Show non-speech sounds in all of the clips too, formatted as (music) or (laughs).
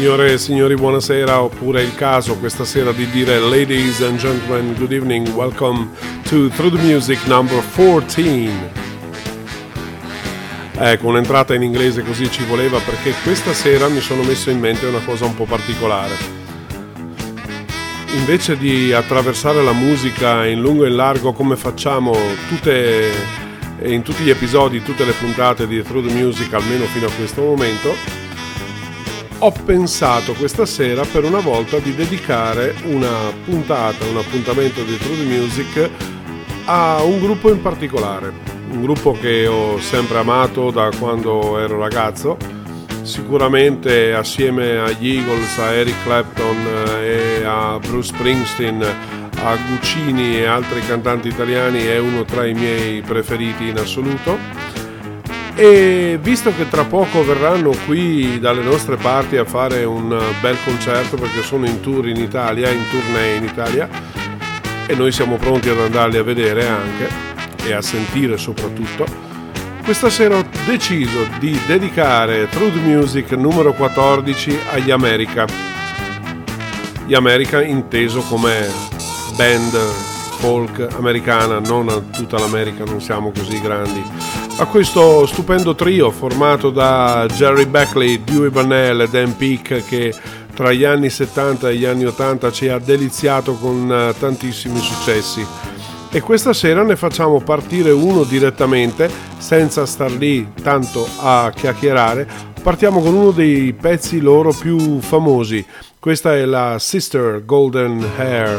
Signore e signori, buonasera, oppure è il caso questa sera di dire Ladies and gentlemen, good evening, welcome to Through the Music number 14. Ecco, un'entrata in inglese così ci voleva perché questa sera mi sono messo in mente una cosa un po' particolare. Invece di attraversare la musica in lungo e in largo come facciamo tutte, in tutti gli episodi, tutte le puntate di Through the Music, almeno fino a questo momento, ho pensato questa sera per una volta di dedicare una puntata, un appuntamento di True Music a un gruppo in particolare, un gruppo che ho sempre amato da quando ero ragazzo, sicuramente assieme agli Eagles, a Eric Clapton eh, e a Bruce Springsteen, a Guccini e altri cantanti italiani è uno tra i miei preferiti in assoluto e visto che tra poco verranno qui dalle nostre parti a fare un bel concerto perché sono in tour in Italia, in tournée in Italia e noi siamo pronti ad andarli a vedere anche e a sentire soprattutto, questa sera ho deciso di dedicare Truth Music numero 14 agli America. Gli America inteso come band folk americana, non a tutta l'America, non siamo così grandi a questo stupendo trio formato da Jerry Beckley, Dewey Bannell e Dan Peake che tra gli anni 70 e gli anni 80 ci ha deliziato con eh, tantissimi successi. E questa sera ne facciamo partire uno direttamente, senza star lì tanto a chiacchierare. Partiamo con uno dei pezzi loro più famosi. Questa è la Sister Golden Hair.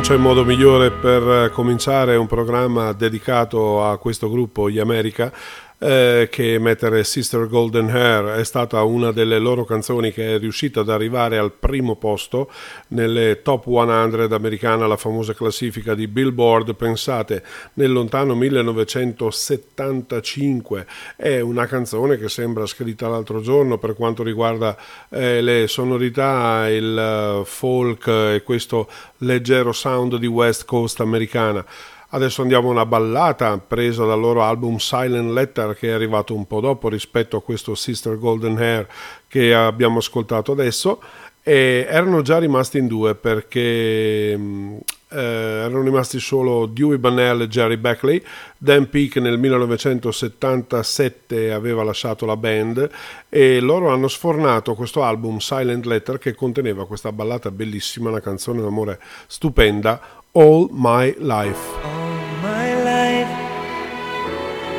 C'è modo migliore per cominciare un programma dedicato a questo gruppo, gli America, eh, che mettere Sister Golden Hair è stata una delle loro canzoni che è riuscita ad arrivare al primo posto nelle top 100 americana, la famosa classifica di Billboard. Pensate, nel lontano 1975 è una canzone che sembra scritta l'altro giorno per quanto riguarda eh, le sonorità, il uh, folk e questo leggero sound di West Coast americana. Adesso andiamo a una ballata presa dal loro album Silent Letter che è arrivato un po' dopo rispetto a questo Sister Golden Hair che abbiamo ascoltato adesso e erano già rimasti in due perché mm, eh, erano rimasti solo Dewey Bunnell e Jerry Beckley. Dan Peake nel 1977 aveva lasciato la band e loro hanno sfornato questo album Silent Letter che conteneva questa ballata bellissima, una canzone d'amore stupenda, All My Life. All my life,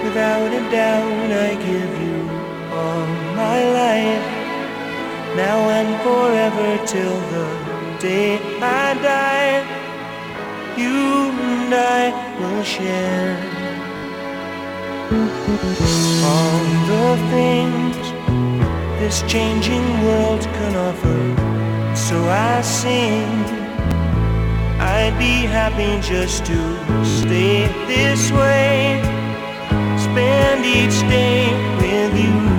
without a doubt, I give you all my life, now and forever till the day I die. You and I will share all the things this changing world can offer. So I sing. I'd be happy just to stay this way, spend each day with you.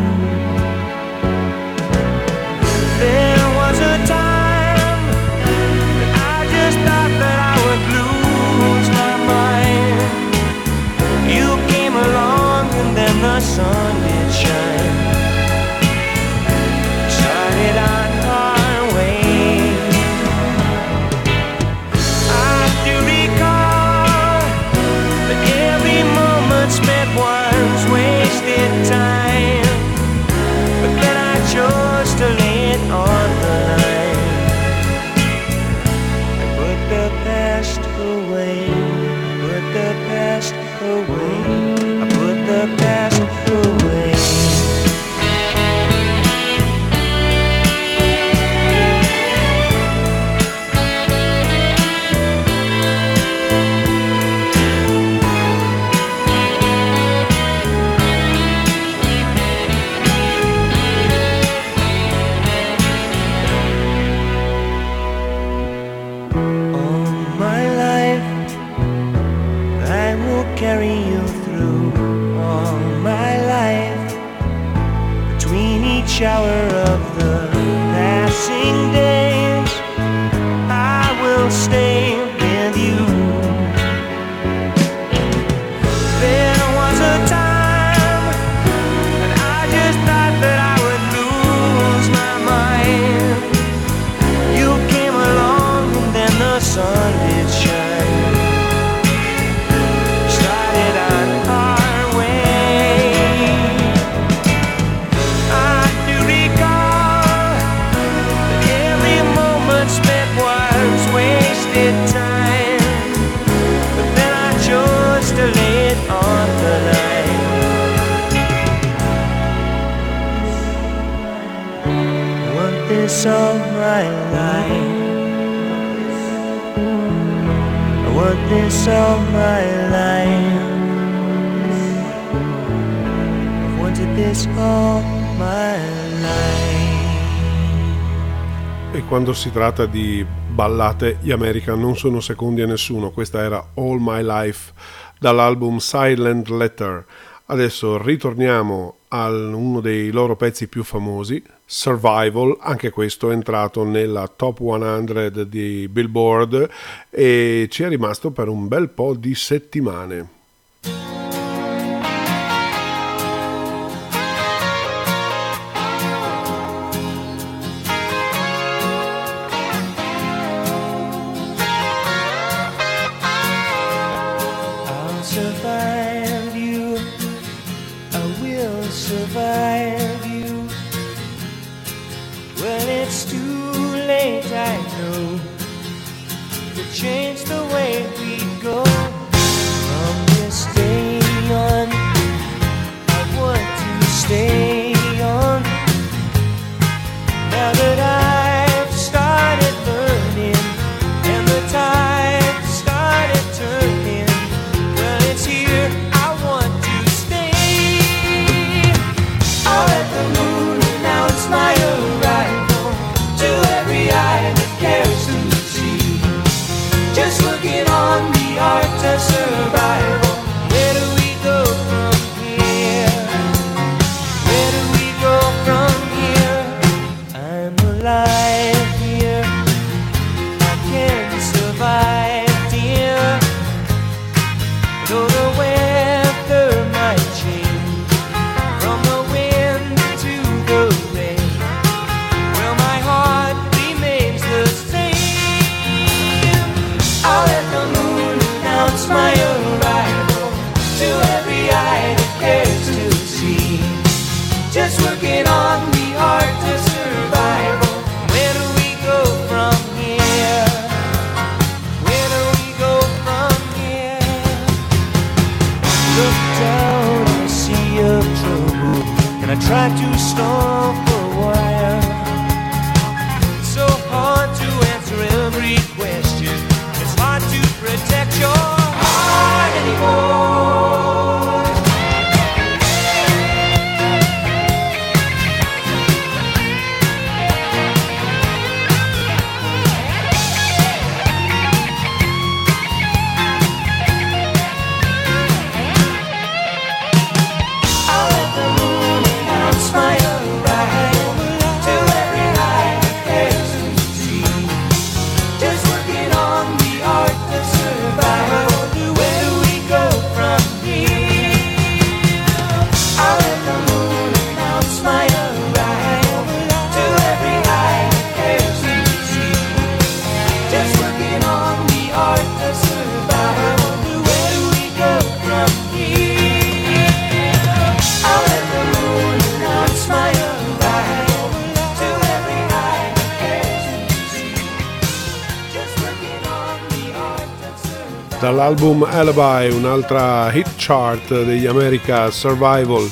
This all my life. I this all my life. Wanted this all my life. E quando si tratta di ballate, gli American non sono secondi a nessuno. Questa era All My Life dall'album Silent Letter. Adesso ritorniamo a uno dei loro pezzi più famosi, Survival, anche questo è entrato nella top 100 di Billboard e ci è rimasto per un bel po' di settimane. Dall'album Alibi, un'altra hit chart degli America Survival.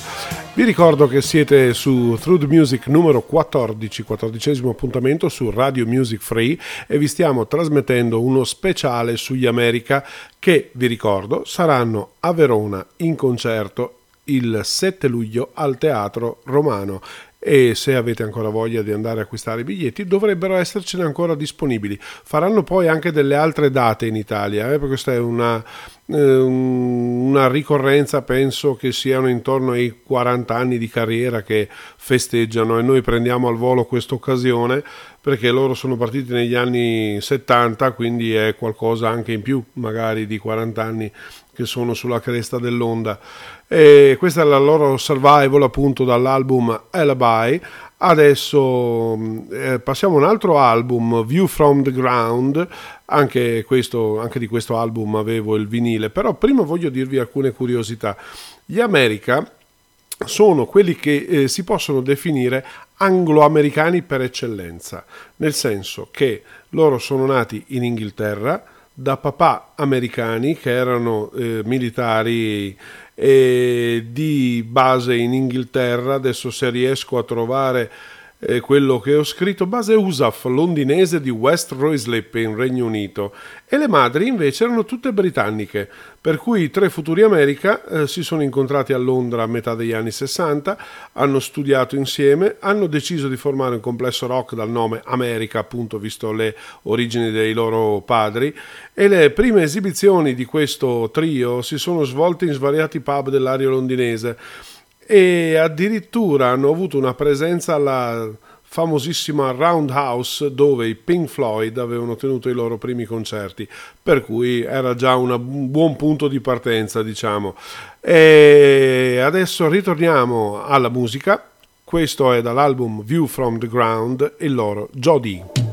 Vi ricordo che siete su Through the Music numero 14, quattordicesimo appuntamento su Radio Music Free e vi stiamo trasmettendo uno speciale sugli America che, vi ricordo, saranno a Verona in concerto il 7 luglio al Teatro Romano e se avete ancora voglia di andare a acquistare i biglietti dovrebbero essercene ancora disponibili. Faranno poi anche delle altre date in Italia, eh, perché questa è una, eh, una ricorrenza, penso che siano intorno ai 40 anni di carriera che festeggiano e noi prendiamo al volo questa occasione perché loro sono partiti negli anni 70, quindi è qualcosa anche in più magari di 40 anni che sono sulla cresta dell'onda. E questa è la loro survival appunto dall'album Alibi. Adesso eh, passiamo a un altro album, View from the Ground. Anche, questo, anche di questo album avevo il vinile, però prima voglio dirvi alcune curiosità. Gli America sono quelli che eh, si possono definire anglo-americani per eccellenza, nel senso che loro sono nati in Inghilterra da papà americani che erano eh, militari eh, di base in Inghilterra, adesso se riesco a trovare eh, quello che ho scritto, base USAF londinese di West Ruislip in Regno Unito. E le madri invece erano tutte britanniche, per cui i tre futuri America eh, si sono incontrati a Londra a metà degli anni 60, hanno studiato insieme, hanno deciso di formare un complesso rock dal nome America, appunto visto le origini dei loro padri, e le prime esibizioni di questo trio si sono svolte in svariati pub dell'area londinese e addirittura hanno avuto una presenza alla famosissima Roundhouse dove i Pink Floyd avevano tenuto i loro primi concerti, per cui era già un buon punto di partenza, diciamo. E adesso ritorniamo alla musica. Questo è dall'album View from the Ground, il loro Jodie.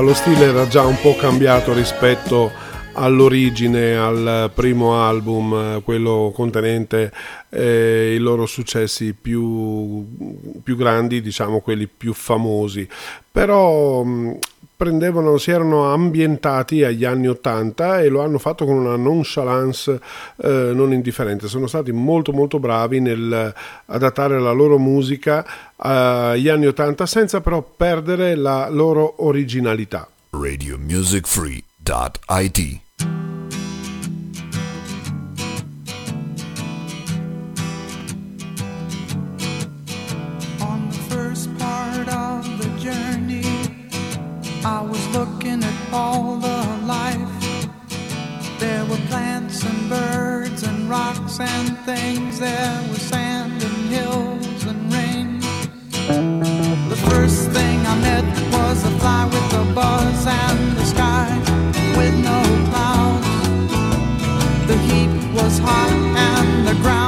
Lo stile era già un po' cambiato rispetto all'origine, al primo album, quello contenente eh, i loro successi più, più, grandi, diciamo quelli più famosi. Però prendevano, si erano ambientati agli anni 80 e lo hanno fatto con una nonchalance eh, non indifferente. Sono stati molto molto bravi nel adattare la loro musica agli anni 80 senza però perdere la loro originalità. RadioMusicFree.it and things. There was sand and hills and rain. The first thing I met was a fly with a buzz and the sky with no clouds. The heat was hot and the ground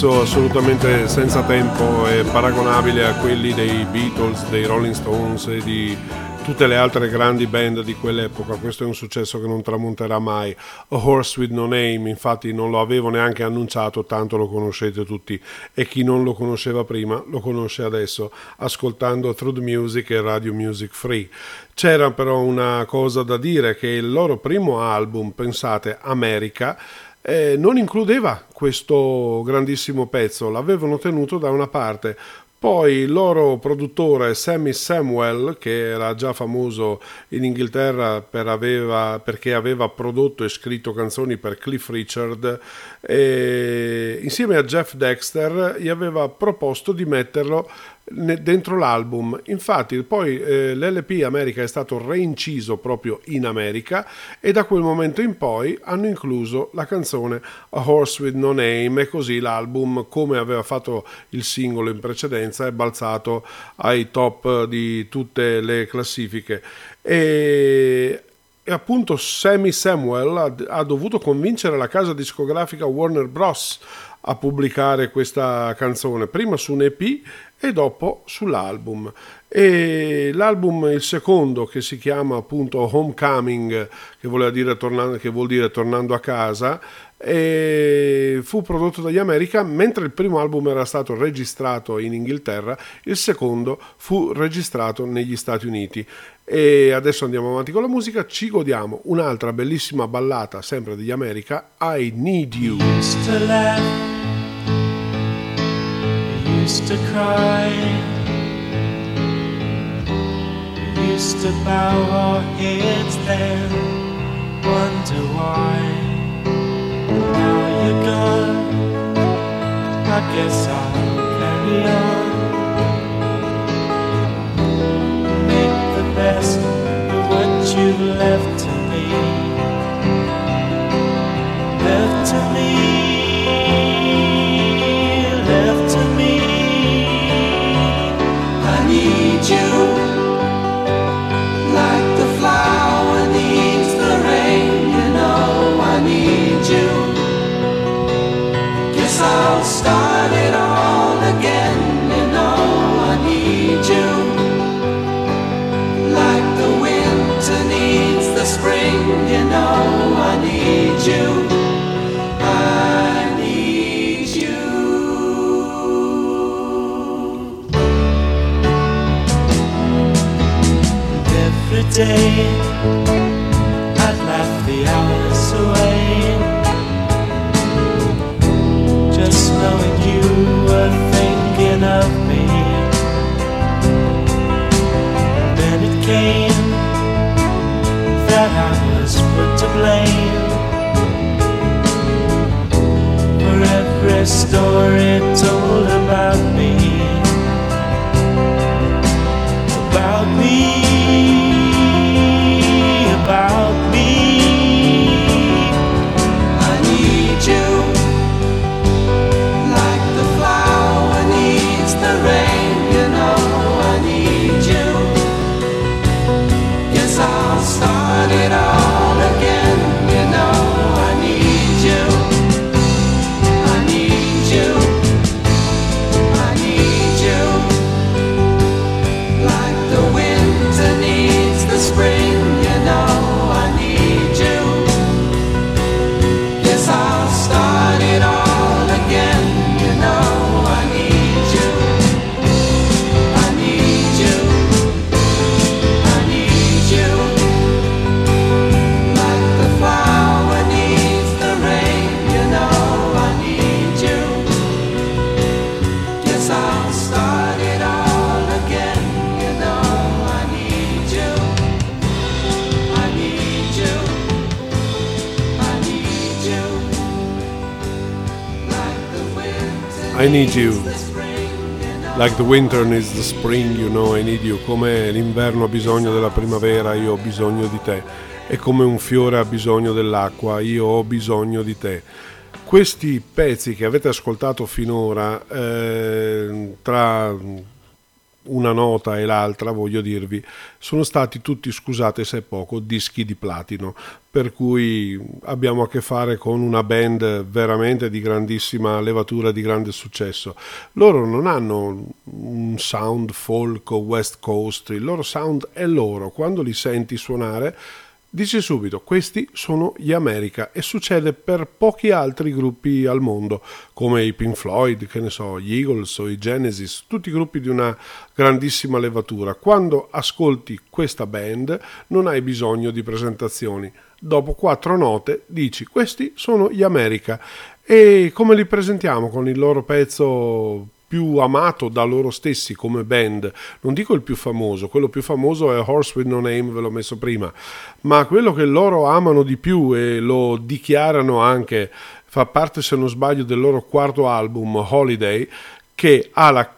successo assolutamente senza tempo e paragonabile a quelli dei Beatles, dei Rolling Stones e di tutte le altre grandi band di quell'epoca. Questo è un successo che non tramonterà mai. A Horse with No Name, infatti, non lo avevo neanche annunciato, tanto lo conoscete tutti. E chi non lo conosceva prima lo conosce adesso, ascoltando Through the Music e Radio Music Free. C'era però una cosa da dire: che il loro primo album, pensate, America eh, non includeva questo grandissimo pezzo, l'avevano tenuto da una parte. Poi il loro produttore Sammy Samuel, che era già famoso in Inghilterra per aveva, perché aveva prodotto e scritto canzoni per Cliff Richard, insieme a Jeff Dexter gli aveva proposto di metterlo dentro l'album. Infatti poi eh, l'LP America è stato reinciso proprio in America e da quel momento in poi hanno incluso la canzone A Horse with No Name e così l'album come aveva fatto il singolo in precedenza è balzato ai top di tutte le classifiche. E e appunto Sammy Samuel ha, ha, dovuto convincere la casa discografica Warner Bros. a pubblicare questa canzone, prima su un EP e dopo sull'album. E l'album, il secondo, che si chiama appunto Homecoming, che, dire tornando, vuol dire tornando a casa, fu prodotto dagli America, mentre il primo album era stato registrato in Inghilterra, il secondo fu registrato negli Stati Uniti. E adesso andiamo avanti con la musica, ci godiamo un'altra bellissima ballata, sempre degli America, I Need You. Used to cry. We used to bow our heads then, wonder why. Now you're gone, I guess I'll carry on. Make the best of what you left to me. Left to me. Day I need you. Like the winter needs the spring, you know, I need you. Come l'inverno ha bisogno della primavera, io ho bisogno di te. E come un fiore ha bisogno dell'acqua, io ho bisogno di te. Questi pezzi che avete ascoltato finora, eh, tra una nota e l'altra, voglio dirvi, sono stati tutti, scusate se è poco, dischi di platino, per cui abbiamo a che fare con una band veramente di grandissima levatura, di grande successo. Loro non hanno un sound folk o west coast, il loro sound è loro, quando li senti suonare Dici subito, questi sono gli America e succede per pochi altri gruppi al mondo, come i Pink Floyd, che ne so, gli Eagles o i Genesis, tutti gruppi di una grandissima levatura. Quando ascolti questa band non hai bisogno di presentazioni. Dopo quattro note dici questi sono gli America e come li presentiamo con il loro pezzo più amato da loro stessi come band, non dico il più famoso, quello più famoso è Horse with No Name, ve l'ho messo prima, ma quello che loro amano di più e lo dichiarano anche, fa parte se non sbaglio del loro quarto album Holiday, che ha la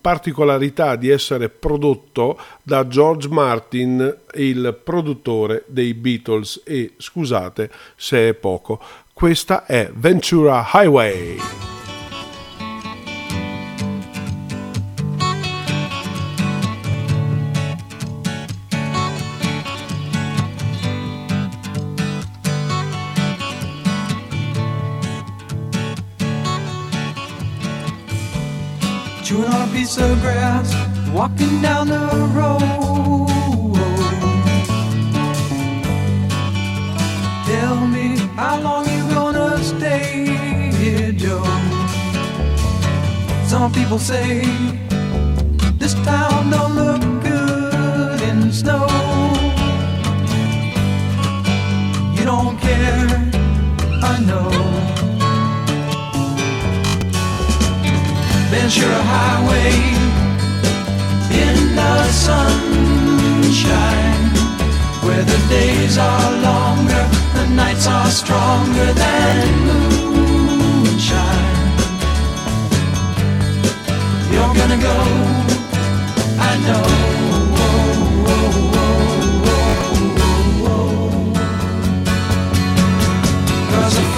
particolarità di essere prodotto da George Martin, il produttore dei Beatles e scusate se è poco, questa è Ventura Highway. Chewing on a piece of grass, walking down the road. Tell me how long you gonna stay here, Joe? Some people say this town don't look good in snow. Ventura Highway in the sunshine, where the days are longer, the nights are stronger than moonshine. You're gonna go, I know.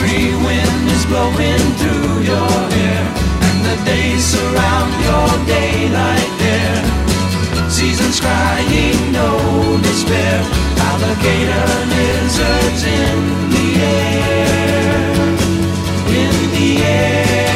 Free wind is blowing through your the days surround your daylight there. Seasons crying, no despair. Alligator lizards in the air. In the air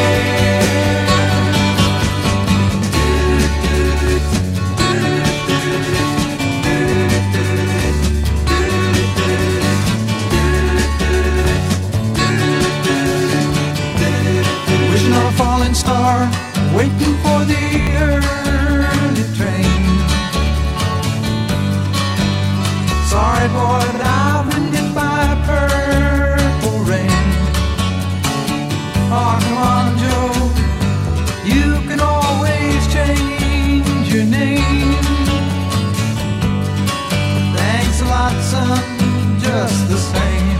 Thanks a lot, son, just the same.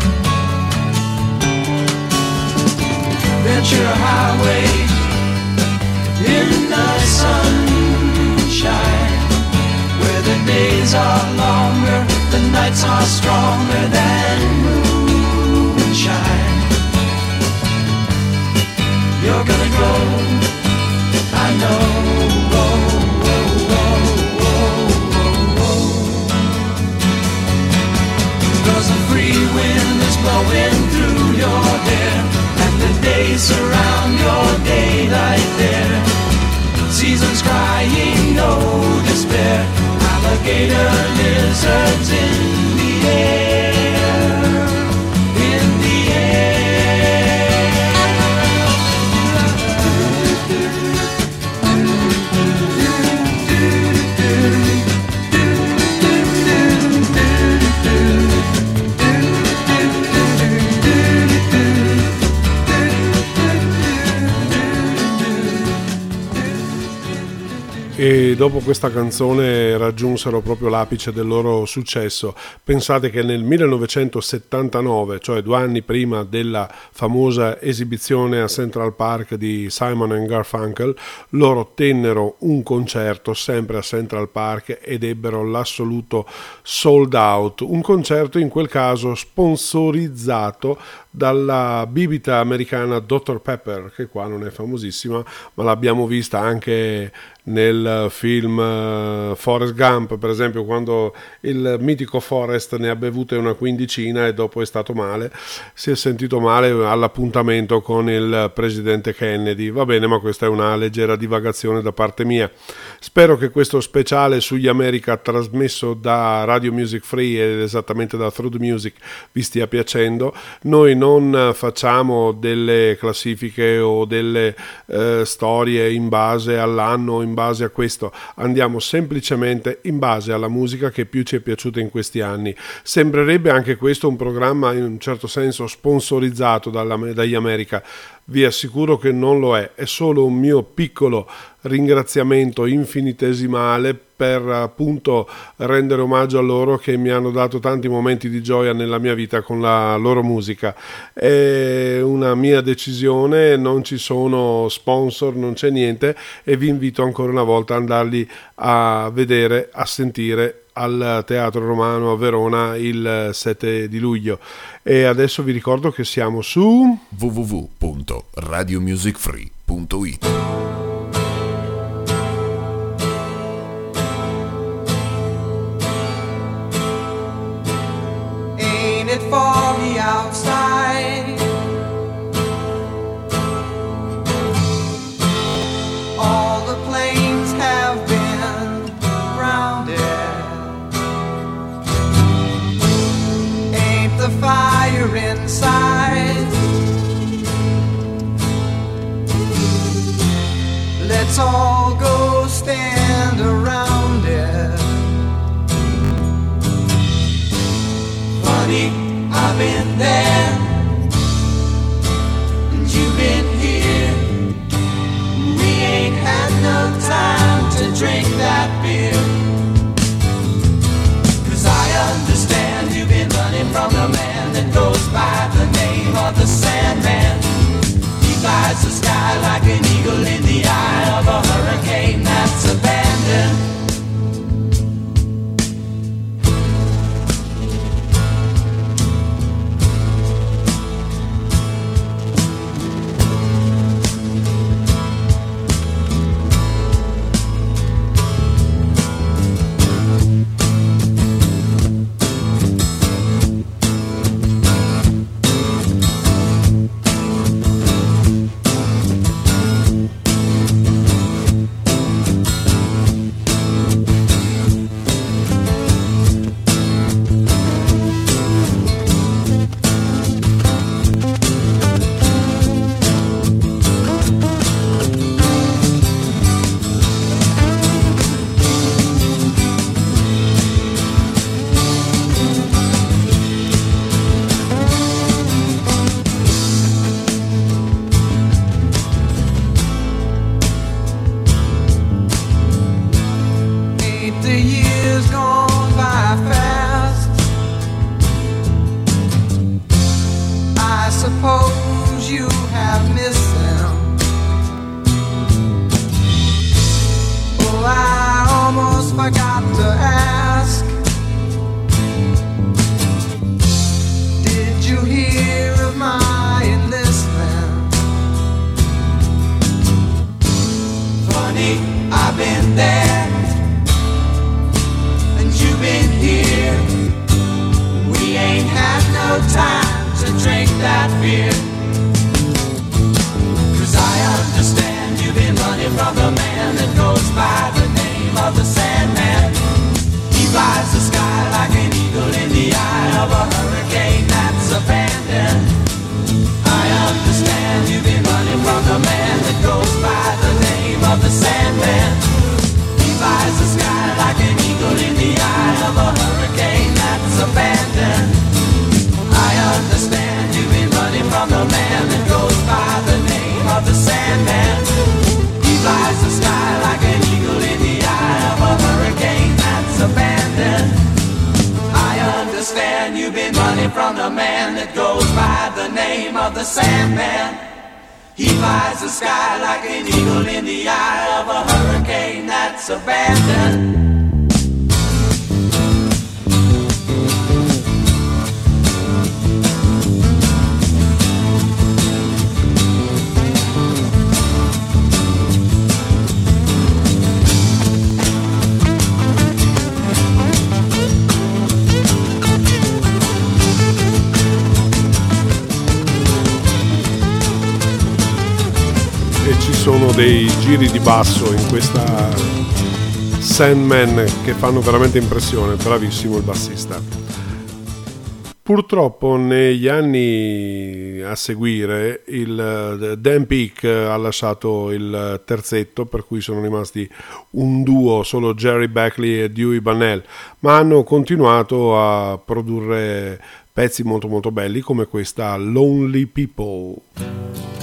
Ventura Highway in the sunshine, where the days are longer, the nights are stronger than moonshine. You're gonna go, I know. Days surround your daylight there. Seasons crying, no despair. Alligator lizards in dopo questa canzone raggiunsero proprio l'apice del loro successo. Pensate che nel 1979, cioè due anni prima della famosa esibizione a Central Park di Simon Garfunkel, loro tennero un concerto sempre a Central Park ed ebbero l'assoluto sold out, un concerto in quel caso sponsorizzato dalla bibita americana Dr. Pepper, che qua non è famosissima, ma l'abbiamo vista anche nel film uh, Forrest Gump, per esempio, quando il mitico Forrest ne ha bevute una quindicina e dopo è stato male, si è sentito male all'appuntamento con il presidente Kennedy. Va bene, ma questa è una leggera divagazione da parte mia. Spero che questo speciale sugli America trasmesso da Radio Music Free ed esattamente da Through the Music vi stia piacendo. Noi non facciamo delle classifiche o delle eh, storie in base all'anno, in base a questo, andiamo semplicemente in base alla musica che più ci è piaciuta in questi anni. Sembrerebbe anche questo un programma in un certo senso sponsorizzato dalla, dagli America, vi assicuro che non lo è, è solo un mio piccolo ringraziamento infinitesimale per appunto rendere omaggio a loro che mi hanno dato tanti momenti di gioia nella mia vita con la loro musica. È una mia decisione, non ci sono sponsor, non c'è niente e vi invito ancora una volta ad andarli a vedere, a sentire al Teatro Romano a Verona il 7 di luglio. E adesso vi ricordo che siamo su www.radiomusicfree.it Let's all go stand around it. Funny, I've been there, and you've been here. We ain't had no time to drink that beer. Cause I understand you've been running from the man that goes by the name of the Sandman. He flies the sky like an eagle in the eye weird. that's abandoned. dei giri di basso in questa Sandman che fanno veramente impressione, bravissimo il bassista. Purtroppo negli anni a seguire il Dan Peak ha lasciato il terzetto per cui sono rimasti un duo solo Jerry Beckley e Dewey Bannell ma hanno continuato a produrre pezzi molto molto belli come questa Lonely People.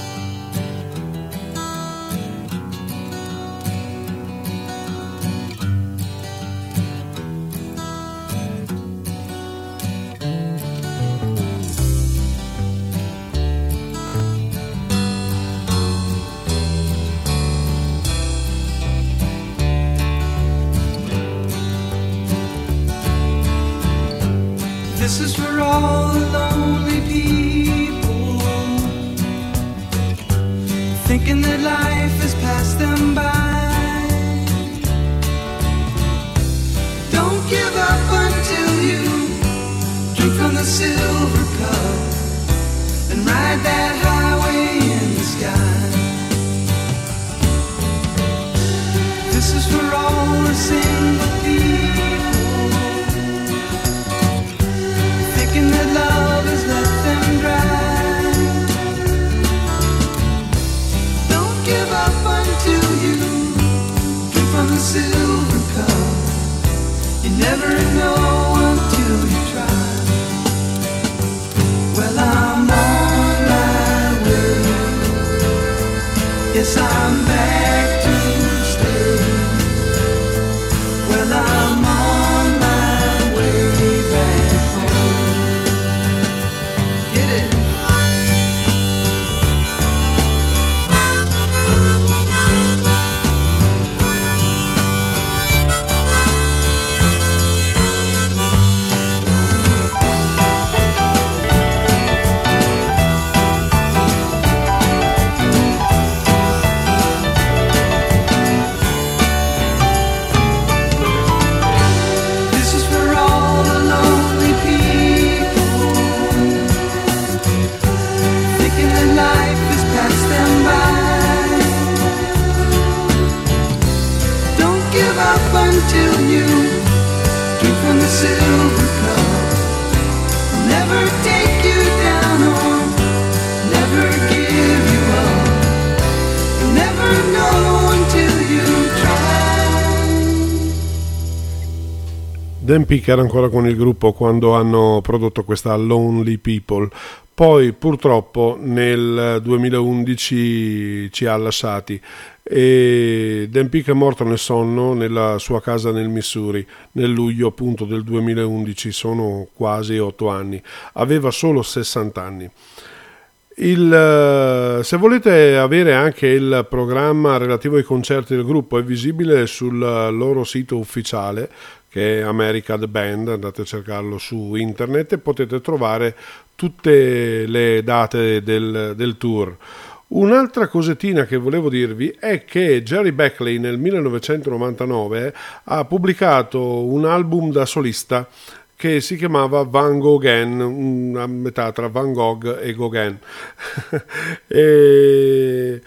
Dan Peak era ancora con il gruppo quando hanno prodotto questa Lonely People, poi purtroppo nel 2011 ci ha lasciati. E Dan Peak è morto nel sonno nella sua casa nel Missouri nel luglio appunto del 2011, sono quasi 8 anni, aveva solo 60 anni. Il, eh, se volete avere anche il programma relativo ai concerti del gruppo è visibile sul loro sito ufficiale che è America The Band, andate a cercarlo su internet e potete trovare tutte le date del, del tour. Un'altra cosettina che volevo dirvi è che Jerry Beckley nel 1999 ha pubblicato un album da solista che si chiamava Van Gogh, a metà tra Van Gogh e Gauguin. (laughs) e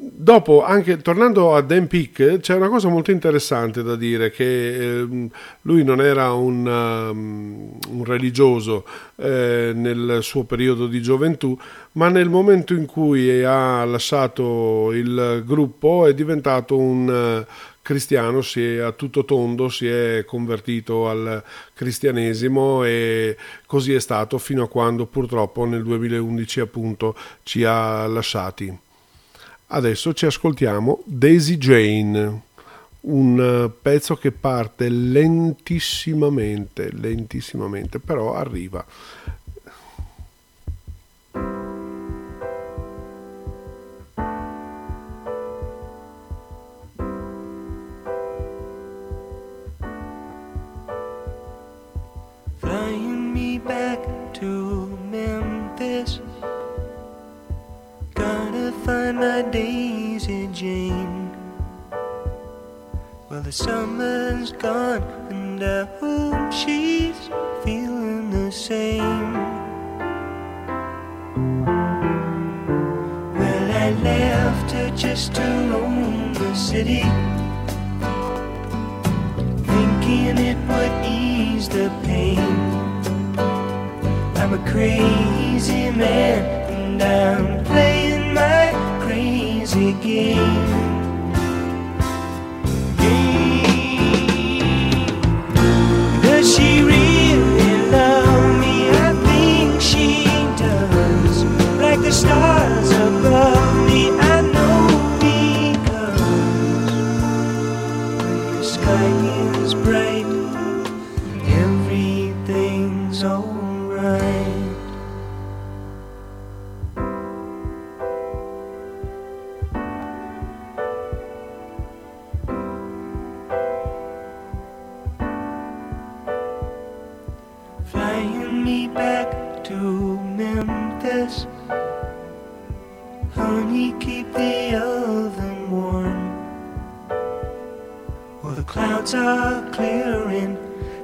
dopo, anche tornando a Dan Peak, c'è una cosa molto interessante da dire, che ehm, lui non era un, um, un religioso eh, nel suo periodo di gioventù, ma nel momento in cui ha lasciato il gruppo è diventato un eh, cristiano, si è a tutto tondo, si è convertito al cristianesimo e così è stato fino a quando purtroppo nel 2011 appunto ci ha lasciati. Adesso ci ascoltiamo Daisy Jane, un eh, pezzo che parte lentissimamente, lentissimamente, però arriva.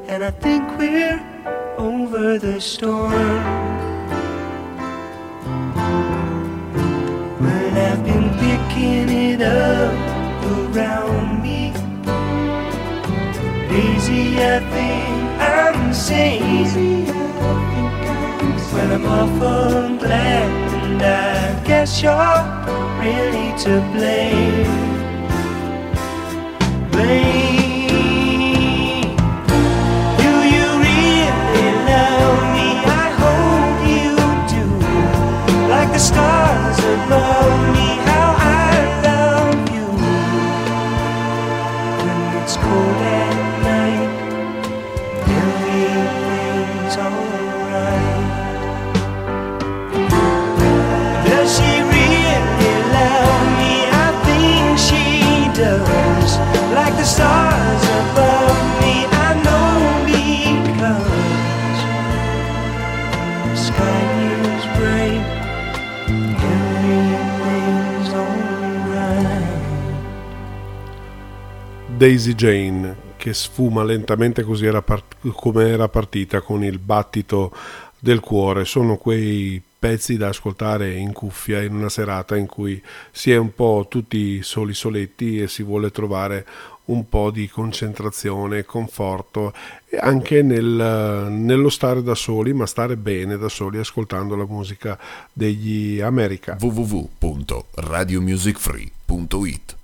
and I think we're over the storm. Well, I've been picking it up around me. Lazy, I think I'm sane. Well, I'm awful glad, and I guess you're really to blame. Blame. Daisy Jane che sfuma lentamente così era part- come era partita con il battito del cuore sono quei pezzi da ascoltare in cuffia in una serata in cui si è un po' tutti soli soletti e si vuole trovare un po' di concentrazione, conforto, e anche nel, nello stare da soli, ma stare bene da soli ascoltando la musica degli America. www.radiomusicfree.it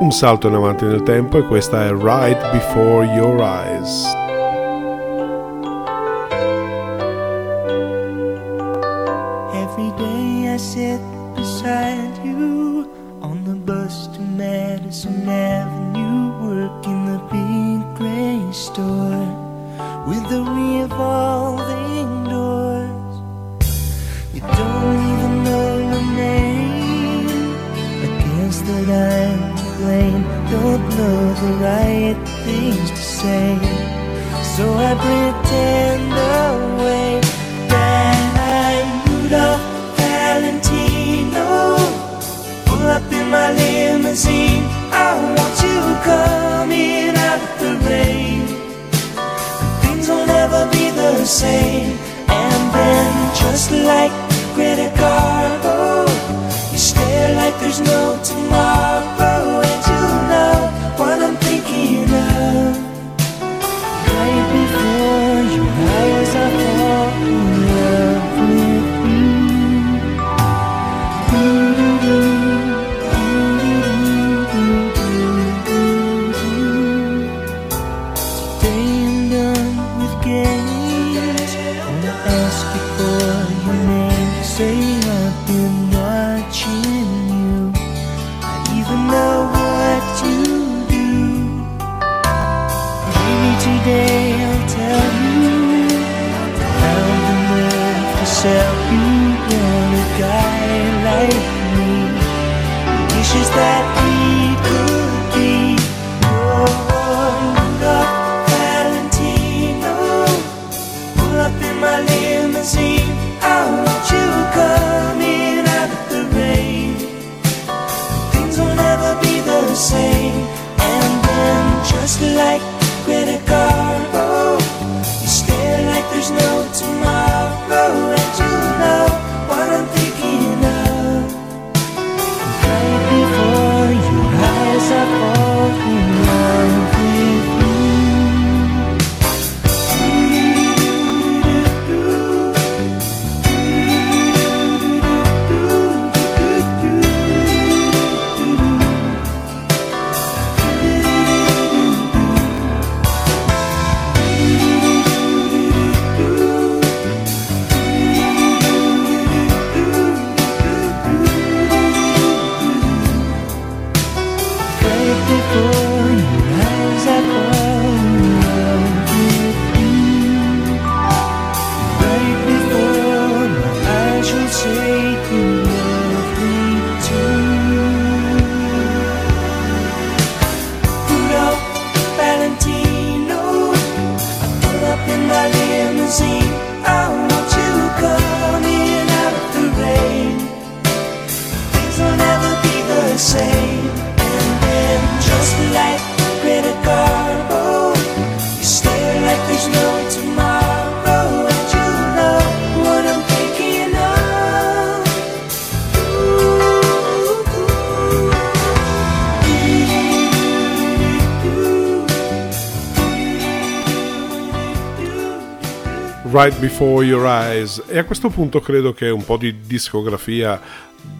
Un salto in avanti nel tempo e questa è Right Before Your Eyes. Every day I sit just like Right Before Your Eyes e a questo punto credo che un po' di discografia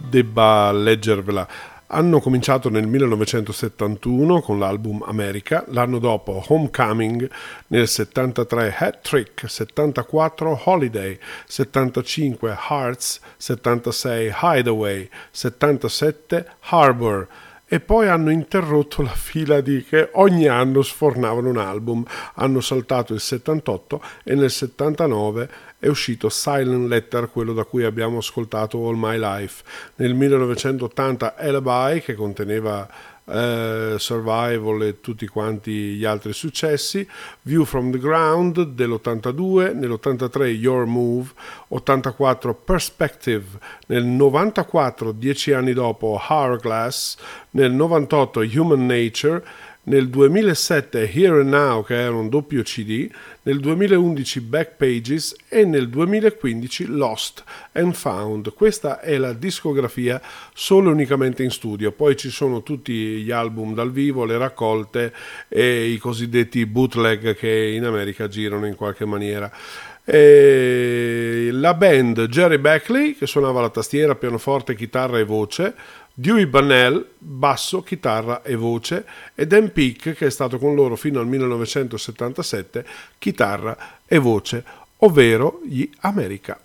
debba leggervela. Hanno cominciato nel 1971 con l'album America, l'anno dopo Homecoming, nel 73 Hat Trick, 74 Holiday, 75 Hearts, 76 Hideaway, 77 Harbor e poi hanno interrotto la fila di che ogni anno sfornavano un album. Hanno saltato il 78 e nel 79 è uscito Silent Letter, quello da cui abbiamo ascoltato All My Life. Nel 1980 Alibi, che conteneva eh, Survival e tutti quanti gli altri successi, View from the Ground dell'82, nell'83 Your Move, 84 Perspective, nel 94, dieci anni dopo, Hourglass, nel 98 Human Nature, nel 2007 Here and Now che era un doppio CD, nel 2011 Backpages e nel 2015 Lost and Found. Questa è la discografia solo e unicamente in studio, poi ci sono tutti gli album dal vivo, le raccolte e i cosiddetti bootleg che in America girano in qualche maniera. E la band Jerry Beckley che suonava la tastiera, pianoforte, chitarra e voce, Dewey Bunnell, basso, chitarra e voce, e Dan Peake, che è stato con loro fino al 1977, chitarra e voce, ovvero gli America.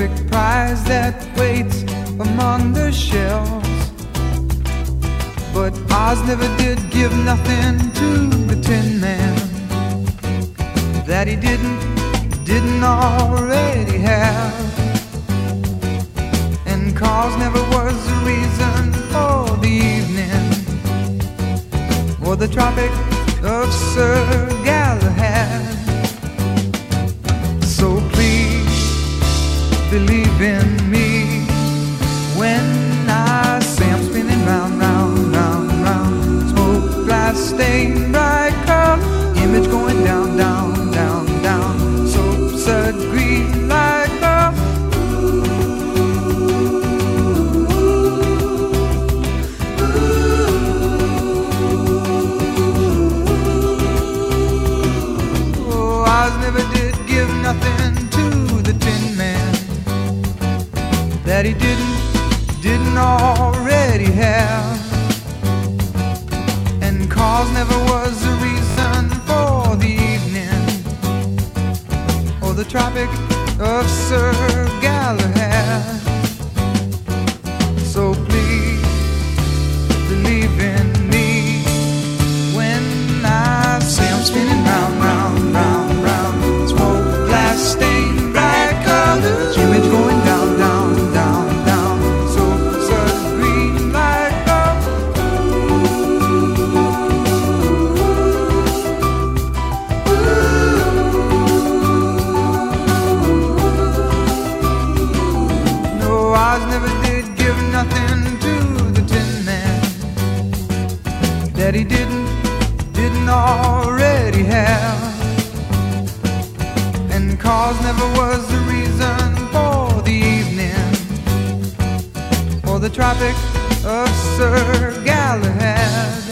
Perfect prize that waits among the shells. But Oz never did give nothing to the Tin Man that he didn't didn't already have. And cause never was the reason for the evening or the Tropic of Sir Galahad. Believe in me when I say I'm spinning round, round, round, round. Smoke, glass, stain, bright have. And cause never was the reason for the evening or the Tropic of Sir Galahad. That he didn't, didn't already have. And cause never was the reason for the evening or the Tropic of Sir Galahad.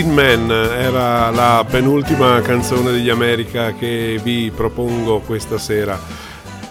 Tin Man era la penultima canzone degli America che vi propongo questa sera.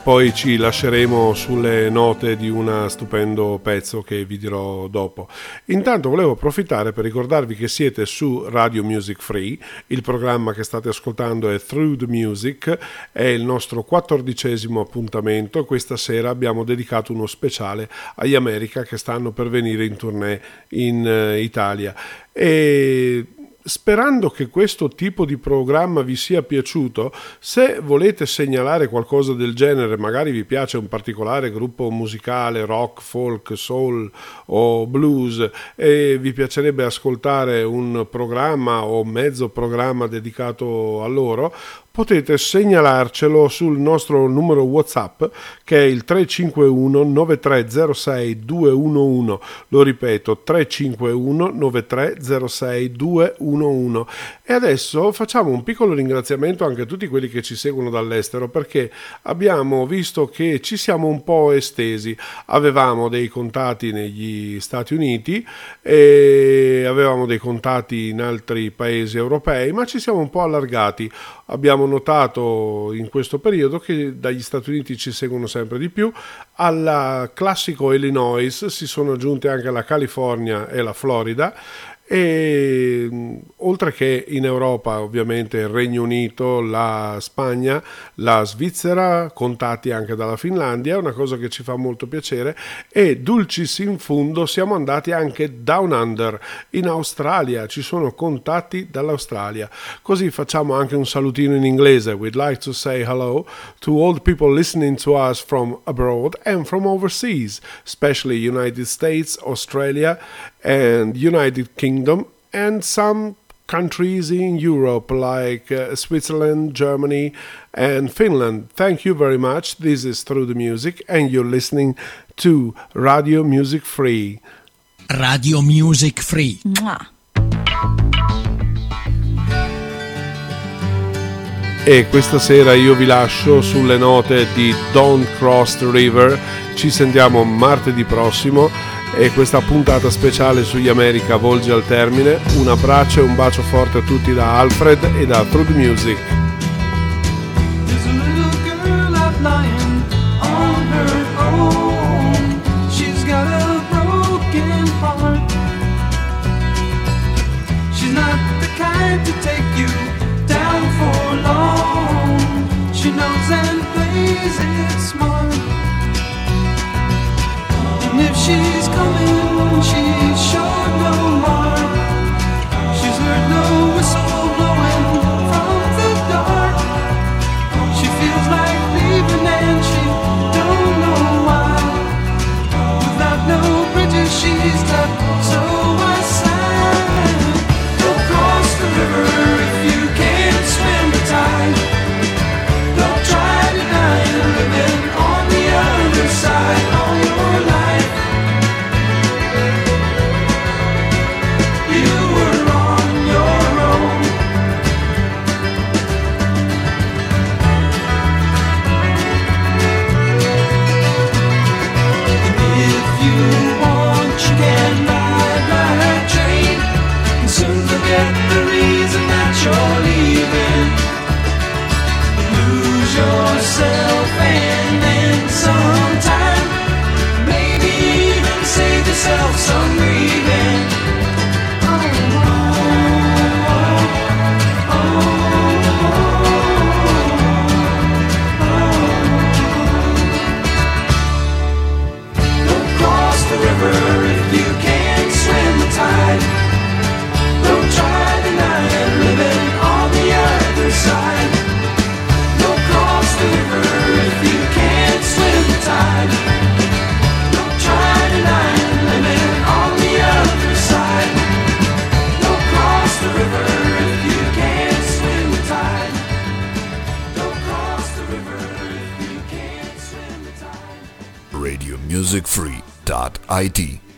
Poi ci lasceremo sulle note di un stupendo pezzo che vi dirò dopo. Intanto volevo approfittare per ricordarvi che siete su Radio Music Free, il programma che state ascoltando è Through the Music, è il nostro quattordicesimo appuntamento. Questa sera abbiamo dedicato uno speciale agli America che stanno per venire in tournée in eh, Italia. E Sperando che questo tipo di programma vi sia piaciuto, se volete segnalare qualcosa del genere, magari vi piace un particolare gruppo musicale, rock, folk, soul o blues e vi piacerebbe ascoltare un programma o mezzo programma dedicato a loro, potete segnalarcelo sul nostro numero WhatsApp che è il 351 9306 211. Lo ripeto, 351 9306 211. E adesso facciamo un piccolo ringraziamento anche a tutti quelli che ci seguono dall'estero perché abbiamo visto che ci siamo un po' estesi. Avevamo dei contatti negli Stati Uniti e avevamo dei contatti in altri paesi europei, ma ci siamo un po' allargati. Abbiamo notato in questo periodo che dagli Stati Uniti ci seguono sempre di più, al classico Illinois si sono aggiunte anche la California e la Florida e oltre che in Europa ovviamente il Regno Unito, la Spagna, la Svizzera, contatti anche dalla Finlandia, una cosa che ci fa molto piacere e dulcis in fundo siamo andati anche down under in Australia, ci sono contatti dall'Australia. Così facciamo anche un salutino in inglese. We'd like to say hello to all the people listening to us from abroad and from overseas, especially United States, Australia and United Kingdom and some countries in Europe like uh, Switzerland, Germany, and Finland. Thank you very much. This is Through the Music, and you're listening to Radio Music Free. Radio Music Free. E questa sera io vi lascio sulle note di Don't Cross the River. Ci sentiamo martedì prossimo e questa puntata speciale sugli America volge al termine. Un abbraccio e un bacio forte a tutti da Alfred e da Through the Music. Out lying She's heard no whistle blowing. radiomusicfree.it.